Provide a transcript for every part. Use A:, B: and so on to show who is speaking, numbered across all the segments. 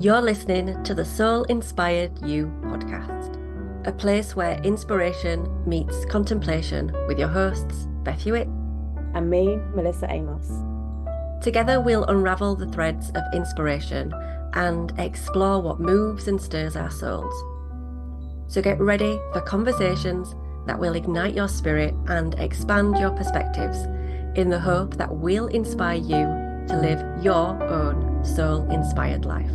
A: You're listening to the Soul Inspired You podcast, a place where inspiration meets contemplation with your hosts, Beth Hewitt
B: and me, Melissa Amos.
A: Together, we'll unravel the threads of inspiration and explore what moves and stirs our souls. So get ready for conversations that will ignite your spirit and expand your perspectives in the hope that we'll inspire you to live your own soul inspired life.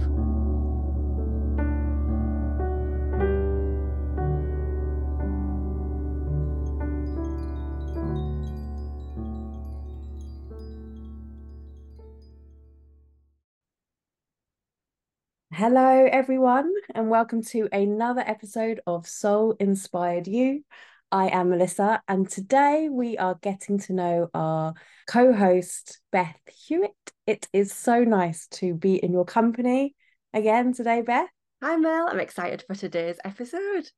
B: Hello, everyone, and welcome to another episode of Soul Inspired You. I am Melissa, and today we are getting to know our co host, Beth Hewitt. It is so nice to be in your company again today, Beth.
A: Hi, Mel. I'm excited for today's episode.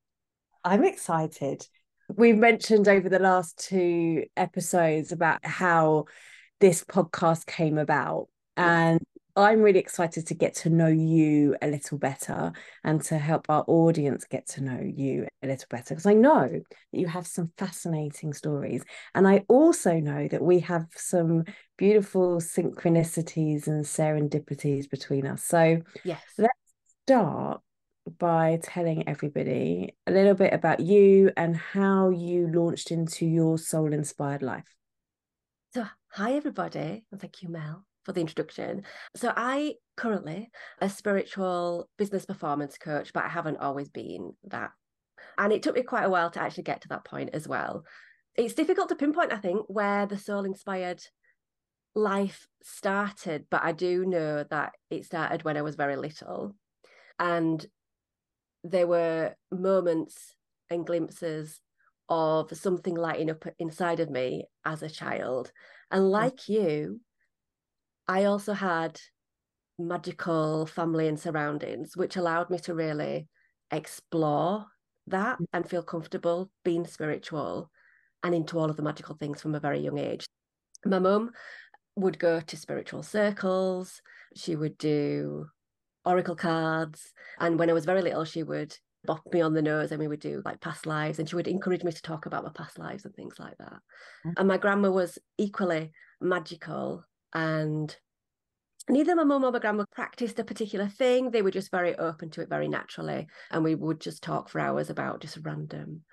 B: I'm excited. We've mentioned over the last two episodes about how this podcast came about. And I'm really excited to get to know you a little better and to help our audience get to know you a little better because I know that you have some fascinating stories. And I also know that we have some beautiful synchronicities and serendipities between us. So,
A: yes,
B: let's start by telling everybody a little bit about you and how you launched into your soul inspired life.
A: So, hi, everybody. Thank you, Mel for the introduction. So I currently a spiritual business performance coach, but I haven't always been that. And it took me quite a while to actually get to that point as well. It's difficult to pinpoint, I think, where the soul inspired life started, but I do know that it started when I was very little. And there were moments and glimpses of something lighting up inside of me as a child. And mm. like you, I also had magical family and surroundings, which allowed me to really explore that mm. and feel comfortable being spiritual and into all of the magical things from a very young age. My mum would go to spiritual circles, she would do oracle cards. And when I was very little, she would bop me on the nose and we would do like past lives and she would encourage me to talk about my past lives and things like that. Mm. And my grandma was equally magical and neither my mum or my grandma practiced a particular thing. They were just very open to it very naturally. And we would just talk for hours about just random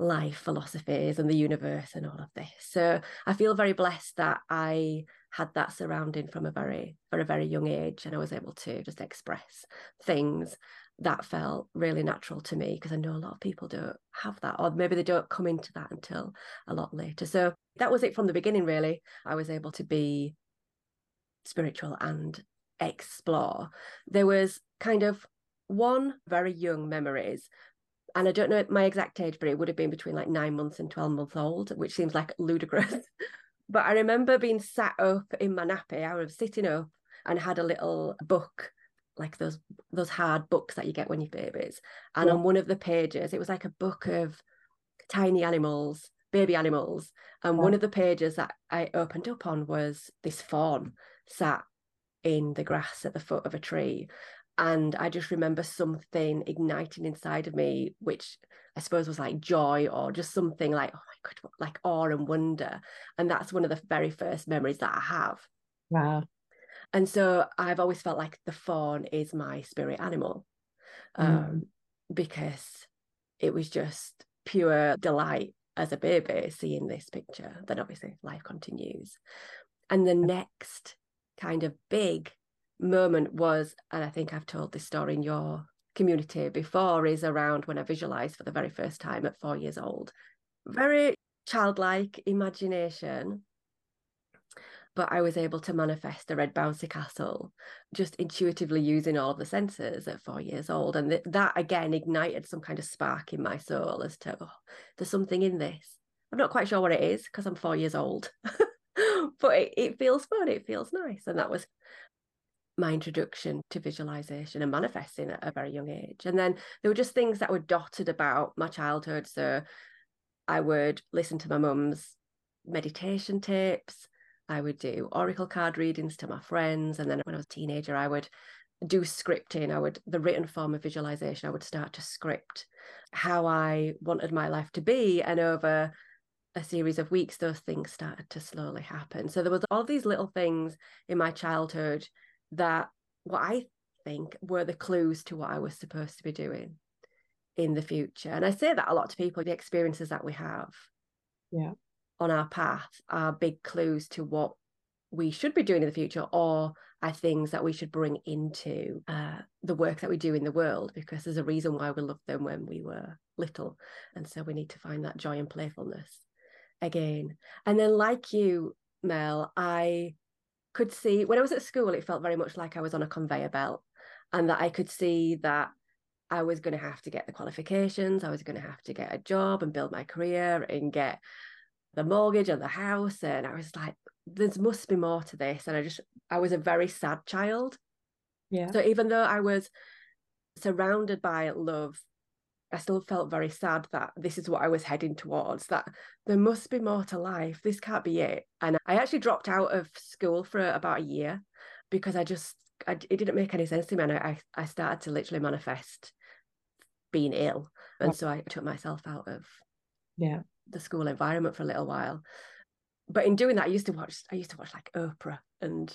A: life philosophies and the universe and all of this. So I feel very blessed that I had that surrounding from a very, very, very young age. And I was able to just express things that felt really natural to me because I know a lot of people don't have that, or maybe they don't come into that until a lot later. So that was it from the beginning, really. I was able to be spiritual and explore. There was kind of one very young memories and I don't know my exact age, but it would have been between like nine months and 12 months old, which seems like ludicrous. but I remember being sat up in my nappy. I was sitting up and had a little book, like those those hard books that you get when you're babies. And yeah. on one of the pages, it was like a book of tiny animals, baby animals. And yeah. one of the pages that I opened up on was this fawn sat in the grass at the foot of a tree. And I just remember something igniting inside of me, which I suppose was like joy or just something like, oh my God, like awe and wonder. And that's one of the very first memories that I have.
B: Wow.
A: And so I've always felt like the fawn is my spirit animal mm. um, because it was just pure delight as a baby seeing this picture. Then obviously life continues. And the next kind of big moment was, and I think I've told this story in your community before, is around when I visualized for the very first time at four years old. Very childlike imagination, but I was able to manifest a red bouncy castle just intuitively using all of the senses at four years old. And th- that again ignited some kind of spark in my soul as to, oh, there's something in this. I'm not quite sure what it is because I'm four years old. but it, it feels fun, it feels nice. And that was my introduction to visualization and manifesting at a very young age. And then there were just things that were dotted about my childhood. So I would listen to my mum's meditation tapes. I would do oracle card readings to my friends. And then when I was a teenager, I would do scripting. I would, the written form of visualization, I would start to script how I wanted my life to be. And over a series of weeks, those things started to slowly happen. So there was all these little things in my childhood that what I think were the clues to what I was supposed to be doing in the future. And I say that a lot to people, the experiences that we have
B: yeah.
A: on our path are big clues to what we should be doing in the future or are things that we should bring into uh, the work that we do in the world because there's a reason why we loved them when we were little. And so we need to find that joy and playfulness again. And then, like you, Mel, I could see when I was at school, it felt very much like I was on a conveyor belt and that I could see that I was going to have to get the qualifications, I was going to have to get a job and build my career and get the mortgage and the house. And I was like, there must be more to this. And I just, I was a very sad child.
B: Yeah.
A: So even though I was surrounded by love, I still felt very sad that this is what I was heading towards, that there must be more to life. This can't be it. And I actually dropped out of school for about a year because I just, I, it didn't make any sense to me. And I, I started to literally manifest being ill. And so I took myself out of
B: yeah
A: the school environment for a little while. But in doing that, I used to watch I used to watch like Oprah and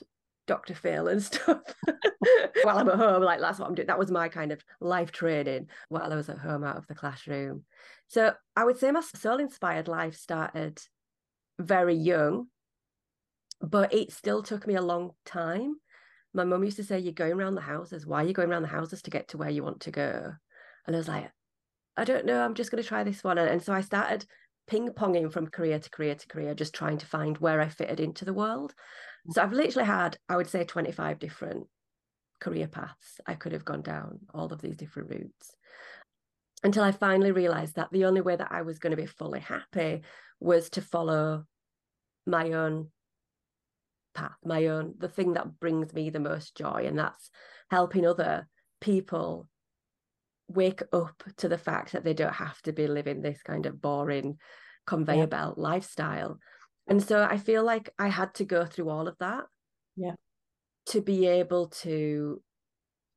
A: Dr. Phil and stuff while I'm at home. Like that's what I'm doing. That was my kind of life training while I was at home out of the classroom. So I would say my soul inspired life started very young, but it still took me a long time. My mum used to say, You're going around the houses. Why are you going around the houses to get to where you want to go? And I was like, I don't know, I'm just going to try this one. And, so I started ping ponging from career to career to career, just trying to find where I fitted into the world. So I've literally had, I would say, 25 different career paths I could have gone down, all of these different routes. Until I finally realized that the only way that I was going to be fully happy was to follow my own path, my own, the thing that brings me the most joy. And that's helping other people wake up to the fact that they don't have to be living this kind of boring conveyor yeah. belt lifestyle. And so I feel like I had to go through all of that.
B: Yeah.
A: To be able to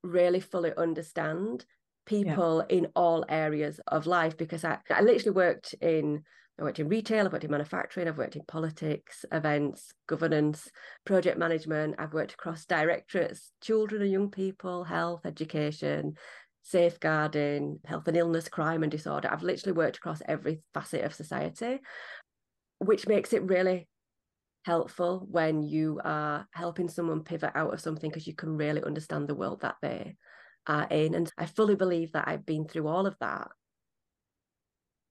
A: really fully understand people yeah. in all areas of life because I, I literally worked in I worked in retail, I've worked in manufacturing, I've worked in politics, events, governance, project management. I've worked across directorates, children and young people, health, education, safeguarding, health and illness, crime and disorder. I've literally worked across every facet of society, which makes it really helpful when you are helping someone pivot out of something because you can really understand the world that they are in. And I fully believe that I've been through all of that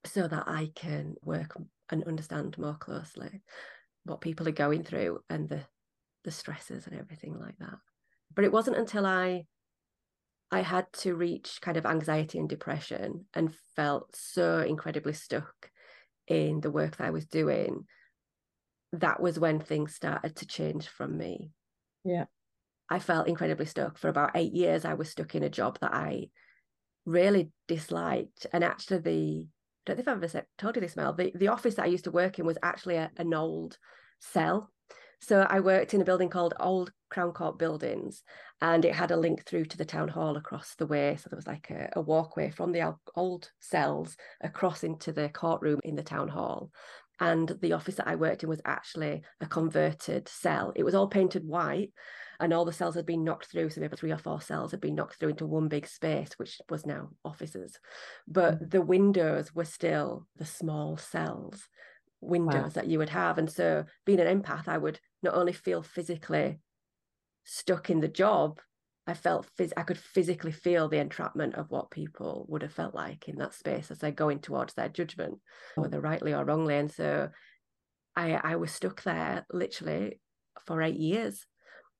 A: so that I can work and understand more closely what people are going through and the the stresses and everything like that. But it wasn't until I I had to reach kind of anxiety and depression and felt so incredibly stuck in the work that I was doing. That was when things started to change from me.
B: Yeah.
A: I felt incredibly stuck. For about eight years, I was stuck in a job that I really disliked. And actually, the I don't know if I've ever said, told you this, Mel. The, the office that I used to work in was actually a, an old cell so I worked in a building called Old Crown Court Buildings, and it had a link through to the town hall across the way. So there was like a, a walkway from the old cells across into the courtroom in the town hall. And the office that I worked in was actually a converted cell. It was all painted white, and all the cells had been knocked through. So maybe three or four cells had been knocked through into one big space, which was now offices. But mm. the windows were still the small cells windows wow. that you would have. And so being an empath, I would not only feel physically stuck in the job, I felt phys- I could physically feel the entrapment of what people would have felt like in that space as they're going towards their judgment, whether rightly or wrongly. And so I I was stuck there literally for eight years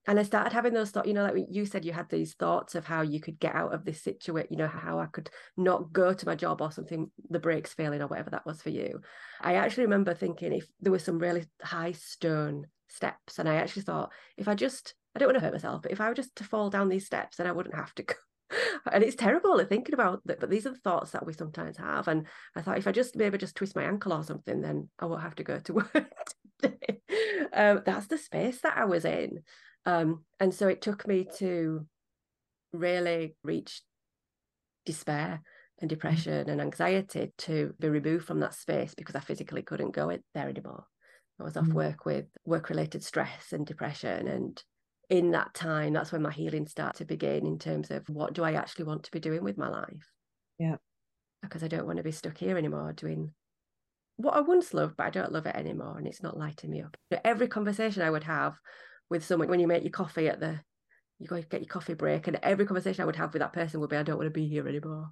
A: and I started having those thoughts, you know, like you said, you had these thoughts of how you could get out of this situation, you know, how I could not go to my job or something, the brakes failing or whatever that was for you. I actually remember thinking if there was some really high stone steps, and I actually thought if I just, I don't want to hurt myself, but if I were just to fall down these steps, then I wouldn't have to go. and it's terrible thinking about that, but these are the thoughts that we sometimes have. And I thought if I just maybe just twist my ankle or something, then I won't have to go to work. um, that's the space that I was in. Um, and so it took me to really reach despair and depression and anxiety to be removed from that space because I physically couldn't go in there anymore. I was off mm. work with work related stress and depression. And in that time, that's when my healing started to begin in terms of what do I actually want to be doing with my life?
B: Yeah.
A: Because I don't want to be stuck here anymore doing what I once loved, but I don't love it anymore. And it's not lighting me up. Every conversation I would have with someone when you make your coffee at the you go get your coffee break, and every conversation I would have with that person would be, I don't want to be here anymore.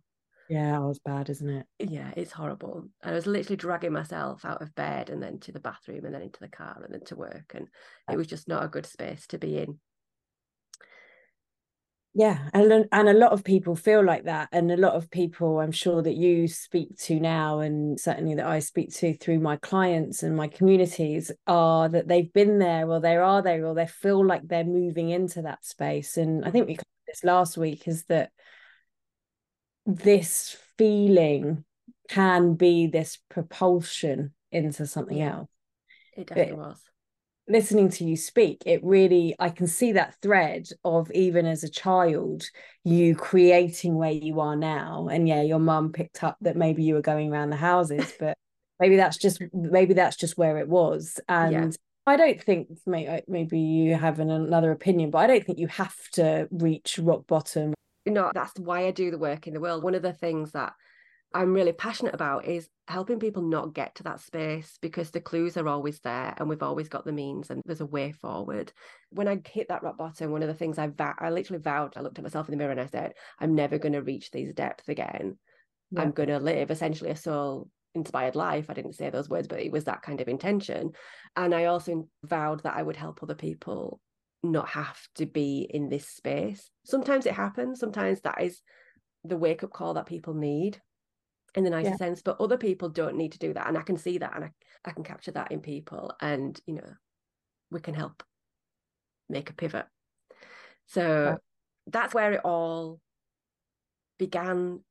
B: Yeah, it was bad, isn't it?
A: Yeah, it's horrible. I was literally dragging myself out of bed and then to the bathroom and then into the car and then to work. And it was just not a good space to be in.
B: Yeah, and and a lot of people feel like that, and a lot of people I'm sure that you speak to now, and certainly that I speak to through my clients and my communities, are that they've been there, or they are there, or they feel like they're moving into that space. And I think we covered this last week is that this feeling can be this propulsion into something yeah, else.
A: It definitely but was.
B: Listening to you speak, it really, I can see that thread of even as a child, you creating where you are now. And yeah, your mum picked up that maybe you were going around the houses, but maybe that's just, maybe that's just where it was. And yeah. I don't think maybe you have another opinion, but I don't think you have to reach rock bottom
A: you know that's why i do the work in the world. One of the things that i'm really passionate about is helping people not get to that space because the clues are always there and we've always got the means and there's a way forward. When i hit that rock bottom one of the things i va- i literally vowed i looked at myself in the mirror and i said i'm never going to reach these depths again. Yeah. i'm going to live essentially a soul inspired life. I didn't say those words but it was that kind of intention. And i also vowed that i would help other people not have to be in this space. Sometimes it happens, sometimes that is the wake up call that people need in the nicest yeah. sense, but other people don't need to do that. And I can see that and I, I can capture that in people and, you know, we can help make a pivot. So yeah. that's where it all began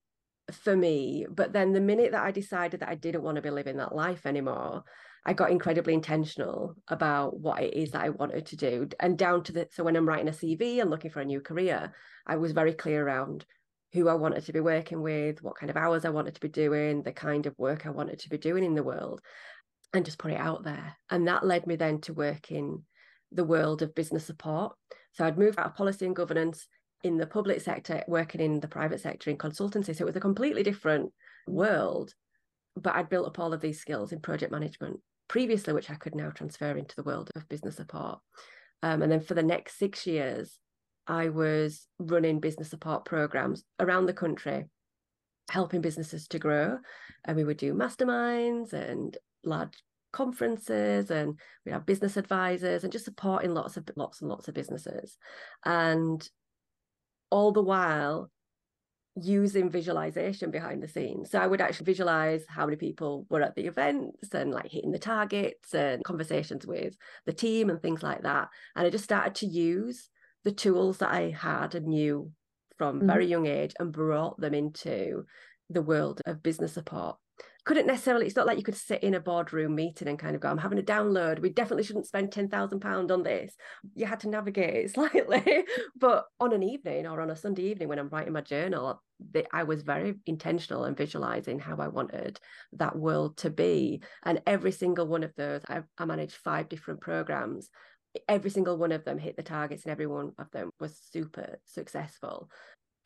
A: for me. But then the minute that I decided that I didn't want to be living that life anymore, I got incredibly intentional about what it is that I wanted to do. And down to the so when I'm writing a CV and looking for a new career, I was very clear around who I wanted to be working with, what kind of hours I wanted to be doing, the kind of work I wanted to be doing in the world, and just put it out there. And that led me then to work in the world of business support. So I'd moved out of policy and governance in the public sector, working in the private sector in consultancy. So it was a completely different world. But I'd built up all of these skills in project management previously, which I could now transfer into the world of business support. Um, and then for the next six years, I was running business support programs around the country, helping businesses to grow. And we would do masterminds and large conferences and we have business advisors and just supporting lots of lots and lots of businesses. And all the while using visualization behind the scenes. So I would actually visualize how many people were at the events and like hitting the targets and conversations with the team and things like that. And I just started to use the tools that I had and knew from mm-hmm. very young age and brought them into the world of business support couldn't necessarily it's not like you could sit in a boardroom meeting and kind of go i'm having a download. We definitely shouldn't spend 10,000 pound on this. You had to navigate it slightly. But on an evening or on a sunday evening when i'm writing my journal i was very intentional and visualizing how i wanted that world to be. And every single one of those i, I managed five different programs. Every single one of them hit the targets and every one of them was super successful.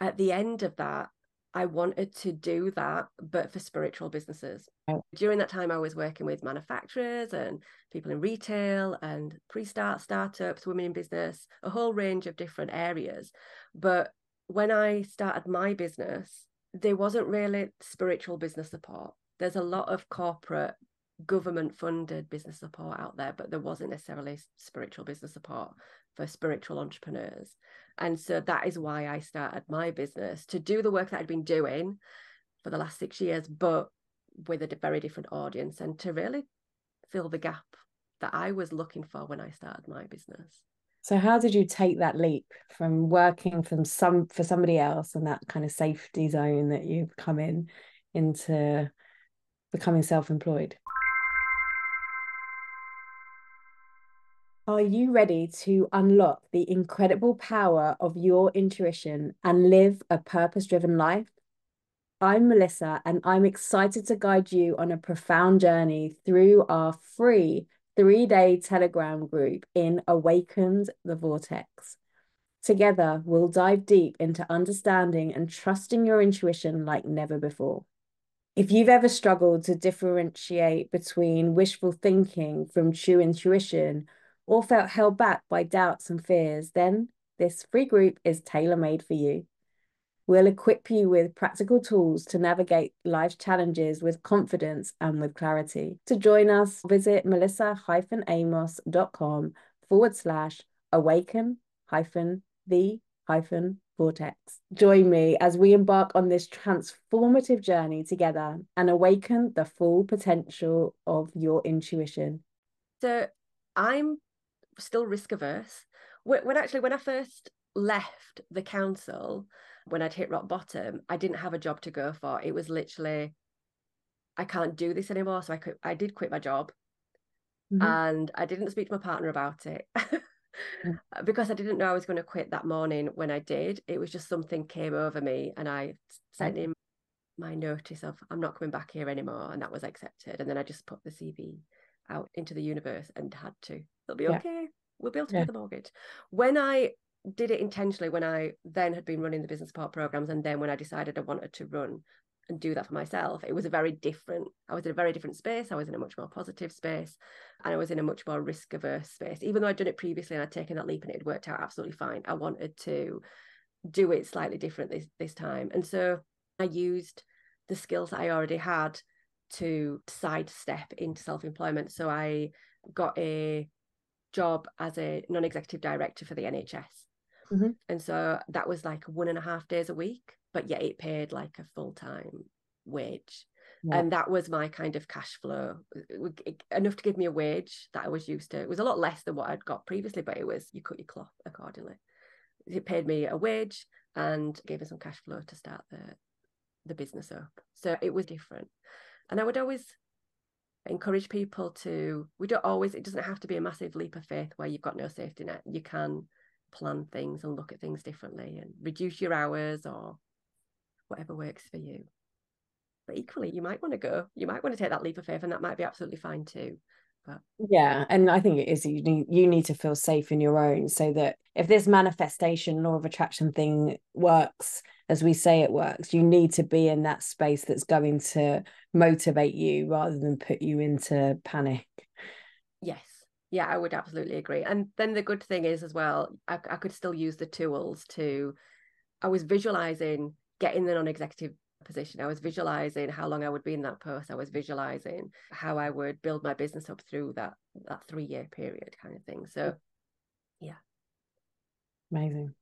A: At the end of that I wanted to do that, but for spiritual businesses. During that time, I was working with manufacturers and people in retail and pre start startups, women in business, a whole range of different areas. But when I started my business, there wasn't really spiritual business support. There's a lot of corporate government funded business support out there, but there wasn't necessarily spiritual business support for spiritual entrepreneurs. And so that is why I started my business to do the work that I'd been doing for the last six years, but with a very different audience and to really fill the gap that I was looking for when I started my business.
B: So how did you take that leap from working from some for somebody else and that kind of safety zone that you've come in into becoming self-employed? Are you ready to unlock the incredible power of your intuition and live a purpose driven life? I'm Melissa, and I'm excited to guide you on a profound journey through our free three day Telegram group in Awakened the Vortex. Together, we'll dive deep into understanding and trusting your intuition like never before. If you've ever struggled to differentiate between wishful thinking from true intuition, or felt held back by doubts and fears, then this free group is tailor made for you. We'll equip you with practical tools to navigate life's challenges with confidence and with clarity. To join us, visit melissa-amos.com forward slash awaken hyphen the hyphen vortex. Join me as we embark on this transformative journey together and awaken the full potential of your intuition.
A: So I'm still risk averse. When actually, when I first left the council, when I'd hit rock bottom, I didn't have a job to go for. It was literally, I can't do this anymore. So I could, I did quit my job, mm-hmm. and I didn't speak to my partner about it. because I didn't know I was going to quit that morning when I did. It was just something came over me and I sent him my notice of I'm not coming back here anymore and that was accepted and then I just put the CV out into the universe and had to. It'll be yeah. okay. We'll be able to yeah. pay the mortgage. When I did it intentionally when I then had been running the business support programs and then when I decided I wanted to run and do that for myself it was a very different i was in a very different space. I was in a much more positive space and i was in a much more risk averse space. Even though i'd done it previously and i'd taken that leap and it had worked out absolutely fine i wanted to do it slightly different this this time. And so i used the skills that i already had to sidestep into self-employment so i got a job as a non-executive director for the nhs mm-hmm. and so that was like one and a half days a week but yet it paid like a full time wage. Yeah. And that was my kind of cash flow, enough to give me a wage that I was used to. It was a lot less than what I'd got previously, but it was you cut your cloth accordingly. It paid me a wage and gave me some cash flow to start the the business up. So it was different. And I would always encourage people to we don't always it doesn't have to be a massive leap of faith where you've got no safety net. You can plan things and look at things differently and reduce your hours or whatever works for you. But equally, you might want to go, you might want to take that leap of faith, and that might be absolutely fine too. But
B: yeah, and I think it is you need you need to feel safe in your own so that if this manifestation law of attraction thing works as we say it works, you need to be in that space that's going to motivate you rather than put you into panic.
A: Yes. Yeah, I would absolutely agree. And then the good thing is as well, I, I could still use the tools to I was visualizing getting the non-executive position. I was visualizing how long I would be in that post. I was visualizing how I would build my business up through that that three year period kind of thing. So yeah.
B: Amazing.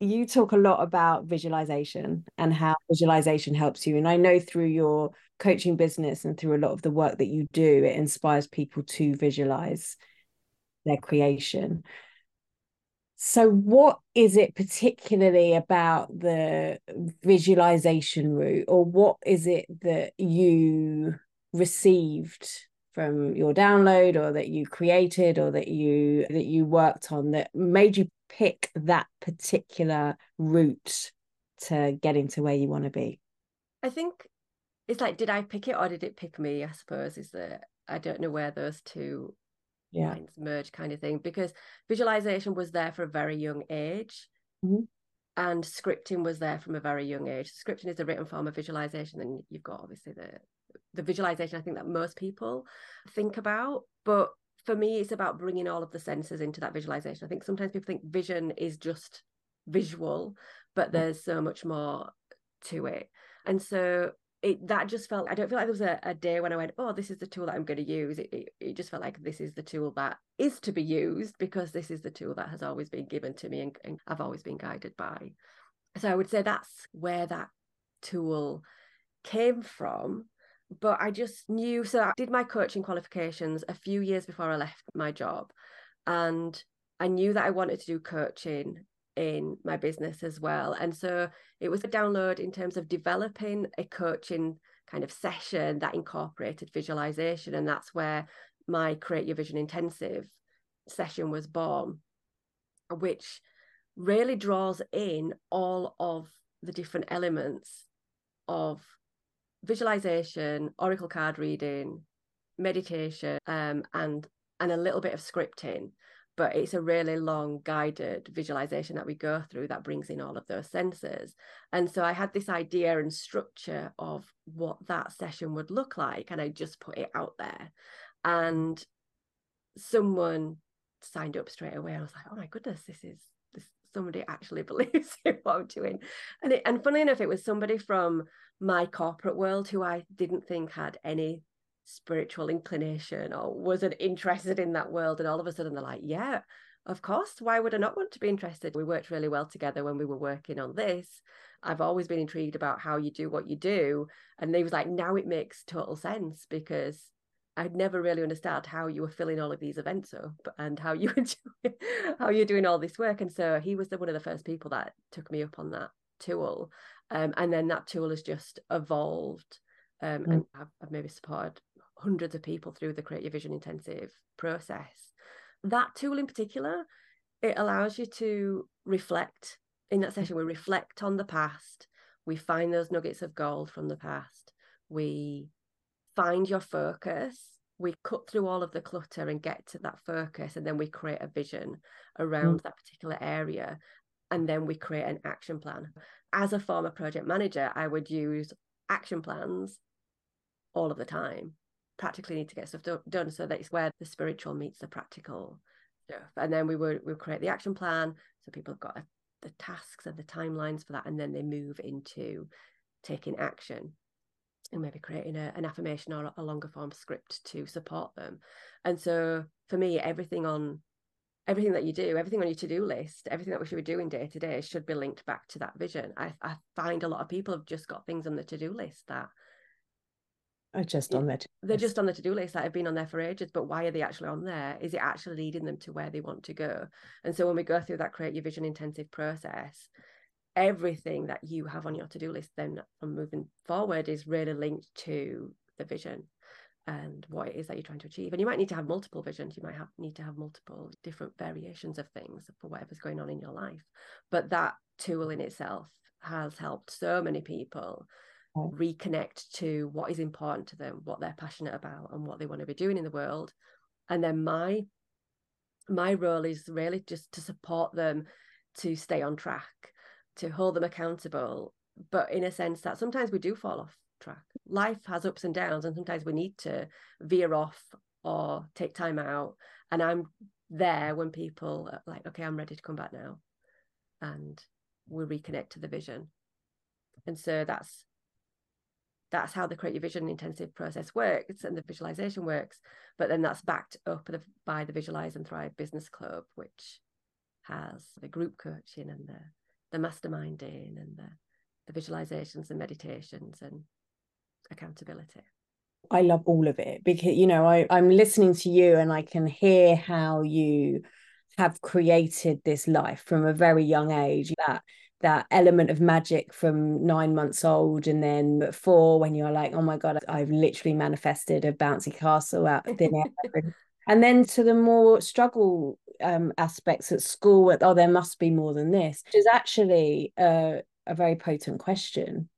B: You talk a lot about visualization and how visualization helps you. And I know through your coaching business and through a lot of the work that you do, it inspires people to visualize their creation. So, what is it particularly about the visualization route, or what is it that you received from your download, or that you created, or that you that you worked on that made you pick that particular route to getting to where you want to be?
A: I think it's like, did I pick it or did it pick me? I suppose is that I don't know where those two yeah. minds merge kind of thing because visualization was there for a very young age mm-hmm. and scripting was there from a very young age. Scripting is a written form of visualization and you've got obviously the the visualization i think that most people think about. But for me it's about bringing all of the senses into that visualization. I think sometimes people think vision is just visual but there's so much more to it. And so it that just felt I don't feel like there was a, a day when I went, oh, this is the tool that I'm going to use. It, it, it just felt like this is the tool that is to be used because this is the tool that has always been given to me and, and I've always been guided by. So I would say that's where that tool came from. But I just knew so I did my coaching qualifications a few years before I left my job. And I knew that I wanted to do coaching in my business as well. And so it was a download in terms of developing a coaching kind of session that incorporated visualization. And that's where my Create Your Vision Intensive session was born, which really draws in all of the different elements of visualization, oracle card reading, meditation, um, and and a little bit of scripting. But it's a really long guided visualization that we go through that brings in all of those senses. And so I had this idea and structure of what that session would look like, and I just put it out there. And someone signed up straight away. I was like, oh my goodness, this is this somebody actually believes in what I'm doing. And it, and funny enough, it was somebody from my corporate world who I didn't think had any spiritual inclination or wasn't interested in that world. And all of a sudden they're like, yeah, of course. Why would I not want to be interested? We worked really well together when we were working on this. I've always been intrigued about how you do what you do. And they was like, now it makes total sense because I'd never really understood how you were filling all of these events up and how you were how you're doing all this work. And so he was the, one of the first people that took me up on that tool. Um, and then that tool has just evolved um, mm. and I've, I've, maybe supported hundreds of people through the Create Your Vision Intensive process. That tool in particular, it allows you to reflect. In that session, we reflect on the past. We find those nuggets of gold from the past. We find your focus. We cut through all of the clutter and get to that focus, and then we create a vision around mm. that particular area. And then we create an action plan. As a former project manager, I would use action plans all of the time. Practically need to get stuff do- done. So that's where the spiritual meets the practical stuff. And then we would we would create the action plan. So people have got a, the tasks and the timelines for that. And then they move into taking action and maybe creating a, an affirmation or a longer form script to support them. And so for me, everything on everything that you do, everything on your to-do list, everything that we should be doing day to day should be linked back to that vision. I, I find a lot of people have just got things on the to-do list that
B: are just on there.
A: They're just on the to-do list that have been on there for ages, but why are they actually on there? Is it actually leading them to where they want to go? And so when we go through that create your vision intensive process, everything that you have on your to-do list then from moving forward is really linked to the vision and what it is that you're trying to achieve and you might need to have multiple visions you might have need to have multiple different variations of things for whatever's going on in your life but that tool in itself has helped so many people reconnect to what is important to them what they're passionate about and what they want to be doing in the world. And then my my role is really just to support them to stay on track to hold them accountable. But in a sense that sometimes we do fall off track. Life has ups and downs and sometimes we need to veer off or take time out. And i'm there when people are like okay i'm ready to come back now and we reconnect to the vision. And so that's that's how the create your vision intensive process works and the visualization works but then that's backed up by the visualize and thrive business club which has the group coaching and the the masterminding and the, the visualizations and meditations and accountability.
B: I love all of it because you know I, I'm listening to you and I can hear how you have created this life from a very young age that that element of magic from nine months old and then at four when you're like oh my god I've literally manifested a bouncy castle out of thin air. And then to the more struggle um, aspects at school oh there must be more than this which is actually a, a very potent question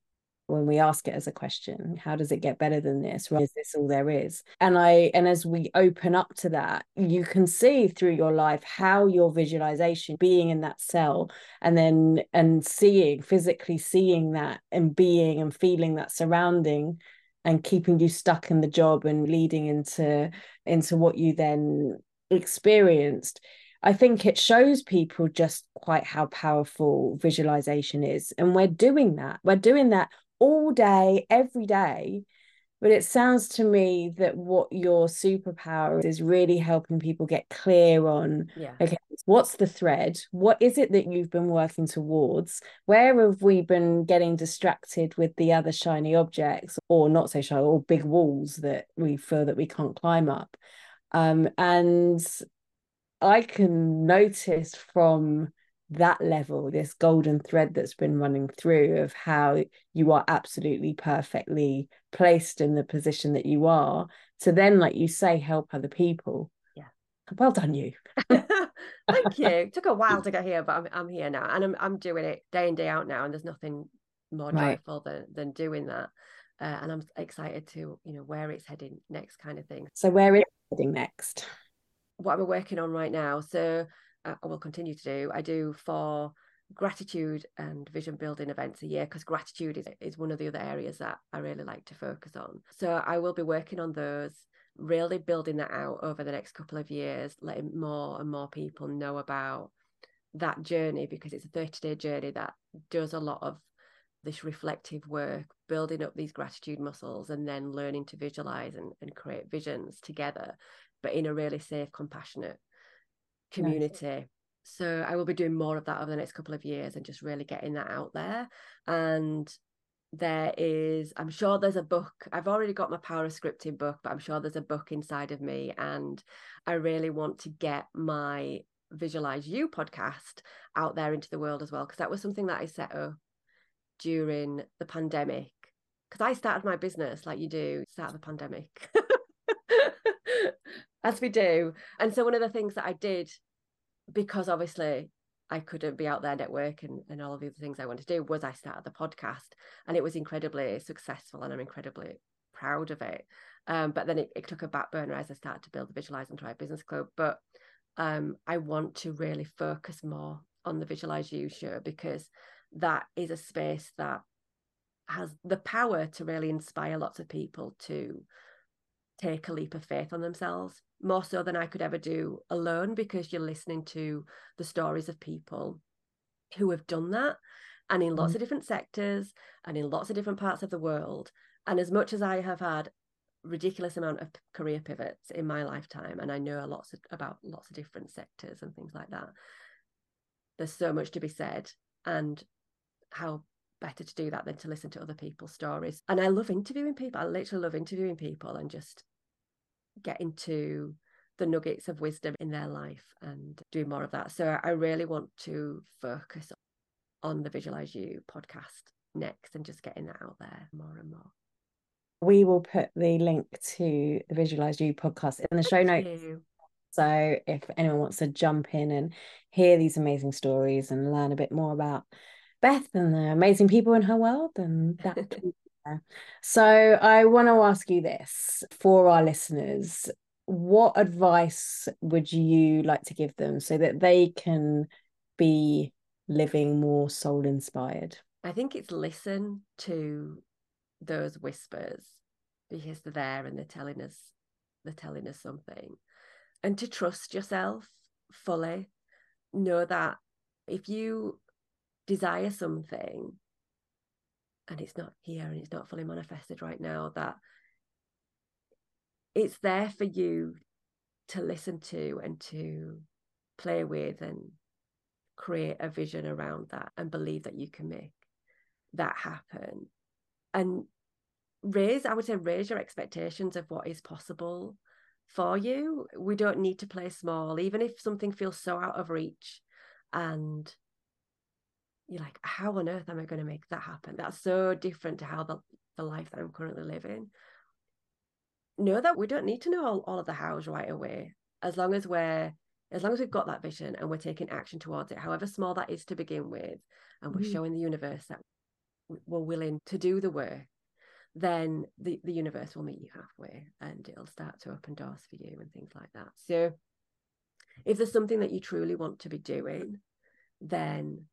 B: when we ask it as a question how does it get better than this? Right? is this all there is? And i and as we open up to that you can see through your life how your visualization being in that cell and then and seeing physically seeing that and being and feeling that surrounding and keeping you stuck in the job and leading into into what you then experienced i think it shows people just quite how powerful visualization is. And we're doing that. We're doing that all day every day. But it sounds to me that what your superpower is really helping people get clear on
A: yeah.
B: okay what's the thread? What is it that you've been working towards? Where have we been getting distracted with the other shiny objects or not so shiny or big walls that we feel that we can't climb up? Um, and i can notice from that level, this golden thread that's been running through of how you are absolutely perfectly placed in the position that you are to then, like you say, help other people.
A: Yeah.
B: well done, you.
A: Thank you. It took a while to get here, but I'm I'm here now, and I'm I'm doing it day in day out now, and there's nothing more
B: Right.
A: joyful than than doing that. Uh, and I'm excited to you know where it's heading next, kind of thing.
B: So where is it heading next?
A: What I'm working on right now, so Uh, I will continue to do. I do four gratitude and vision building events a year because gratitude is, is one of the other areas that I really like to focus on. So I will be working on those, really building that out over the next couple of years, letting more and more people know about that journey because it's a 30 day journey that does a lot of this reflective work, building up these gratitude muscles and then learning to visualize and, and create visions together, but in a really safe, compassionate community. So I will be doing more of that over the next couple of years and just really getting that out there. And there is, I'm sure there's a book. I've already got my power of scripting book, but I'm sure there's a book inside of me. And I really want to get my Visualize You podcast out there into the world as well, because that was something that I set up during the pandemic. Because I started my business like you do, start of the pandemic. As we do. And so one of the things that I did because obviously I couldn't be out there networking and all of the other things I wanted to do was I started the podcast and it was incredibly successful and I'm incredibly proud of it. Um, but then it, it, took a back burner as I started to build the Visualize and Thrive Business Club. But um, I want to really focus more on the Visualize You show because that is a space that has the power to really inspire lots of people to take a leap of faith on themselves more so than I could ever do alone because you're listening to the stories of people who have done that and in lots mm. of different sectors and in lots of different parts of the world. And as much as I have had ridiculous amount of career pivots in my lifetime and I know lots of, about lots of different sectors and things like that there's so much to be said and how better to do that than to listen to other people's stories. And I love interviewing people. I literally love interviewing people and just get into the nuggets of wisdom in their life and do more of that. So I really want to focus on the Visualize You podcast next and just getting that out there more and more.
B: We will put the link to the Visualize You podcast in the show
A: Thank
B: notes.
A: You.
B: So if anyone wants to jump in and hear these amazing stories and learn a bit more about Beth and the amazing people in her world, then that so I want to ask you this for our listeners. What advice would you like to give them so that they can be living more soul inspired?
A: I think it's listen to those whispers because they're there and they're telling us they're telling us something. And to trust yourself fully. Know that if you desire something and it's not here and it's not fully manifested right now that it's there for you to listen to and to play with and create a vision around that and believe that you can make that happen. And raise i would say raise your expectations of what is possible for you. We don't need to play small even if something feels so out of reach and you're like, how on earth am I going to make that happen? That's so different to how the, the life that I'm currently living. Know that we don't need to know all, all of the hows right away. As long as we're as long as we've got that vision and we're taking action towards it, however small that is to begin with, and we're mm. showing the universe that we're willing to do the work, then the, the universe will meet you halfway and it'll start to open doors for you and things like that. So if there's something that you truly want to be doing, then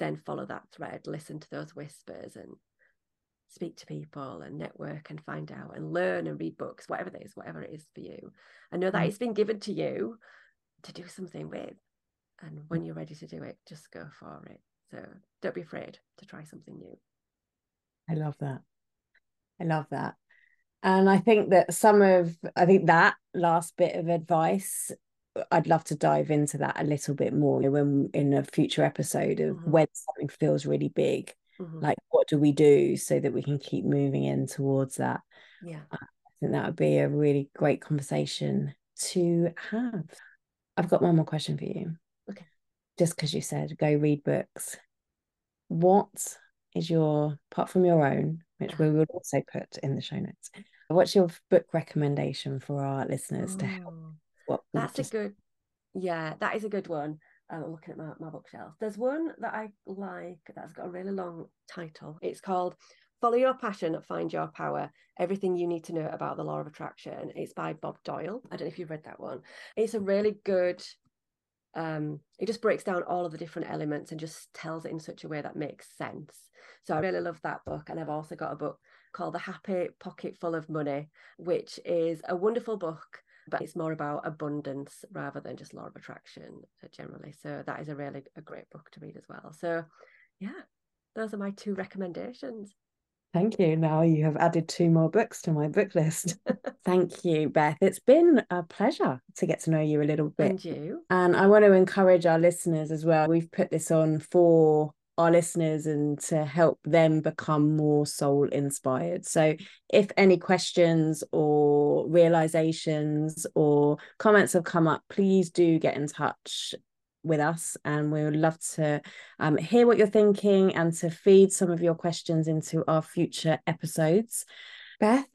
A: then follow that thread, listen to those whispers and speak to people and network and find out and learn and read books, whatever it is, whatever it is for you. And know that mm. it's been given to you to do something with. And when you're ready to do it, just go for it. So don't be afraid to try something new.
B: I love that. I love that. And I think that some of, I think that last bit of advice I'd love to dive into that a little bit more when in a future episode of mm-hmm. when something feels really big. Mm-hmm. Like, what do we do so that we can keep moving in towards that?
A: Yeah,
B: I think that would be a really great conversation to have. I've got one more question for you.
A: Okay.
B: Just because you said go read books, what is your, apart from your own, which we will also put in the show notes, what's your book recommendation for our listeners oh. to help
A: what that's just... a good Yeah, that is a good one. I'm looking at my, my bookshelf. There's one that I like that's got a really long title. It's called Follow Your Passion, Find Your Power Everything You Need to Know About the Law of Attraction. It's by Bob Doyle. I don't know if you've read that one. It's a really good, um, it just breaks down all of the different elements and just tells it in such a way that makes sense. So I really love that book. And I've also got a book called The Happy Pocket Full of Money, which is a wonderful book but it's more about abundance rather than just law of attraction uh, generally. So that is a really a great book to read as well. So yeah, those are my two recommendations.
B: Thank you. Now you have added two more books to my book list. Thank you, Beth. It's been a pleasure to get to know you a little bit.
A: And you.
B: And I want to encourage our listeners as well. We've put this on for our listeners and to help them become more soul inspired. So, if any questions or realizations or comments have come up, please do get in touch with us and we would love to um, hear what you're thinking and to feed some of your questions into our future episodes. Beth,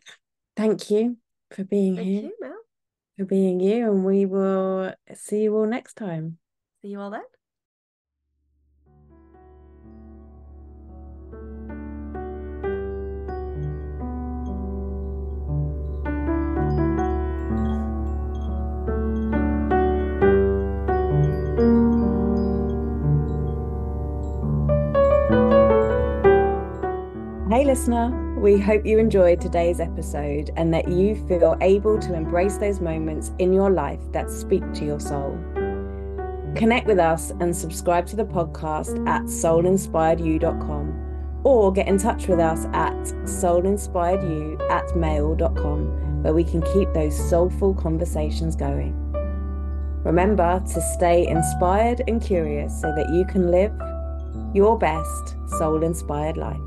B: thank you for being
A: thank
B: here.
A: You, Mel.
B: For being you, and we will see you all next time.
A: See you all then.
B: Hey, listener, we hope you enjoyed today's episode and that you feel able to embrace those moments in your life that speak to your soul. Connect with us and subscribe to the podcast at soulinspiredyou.com or get in touch with us at soulinspiredyou at mail.com where we can keep those soulful conversations going. Remember to stay inspired and curious so that you can live your best soul inspired life.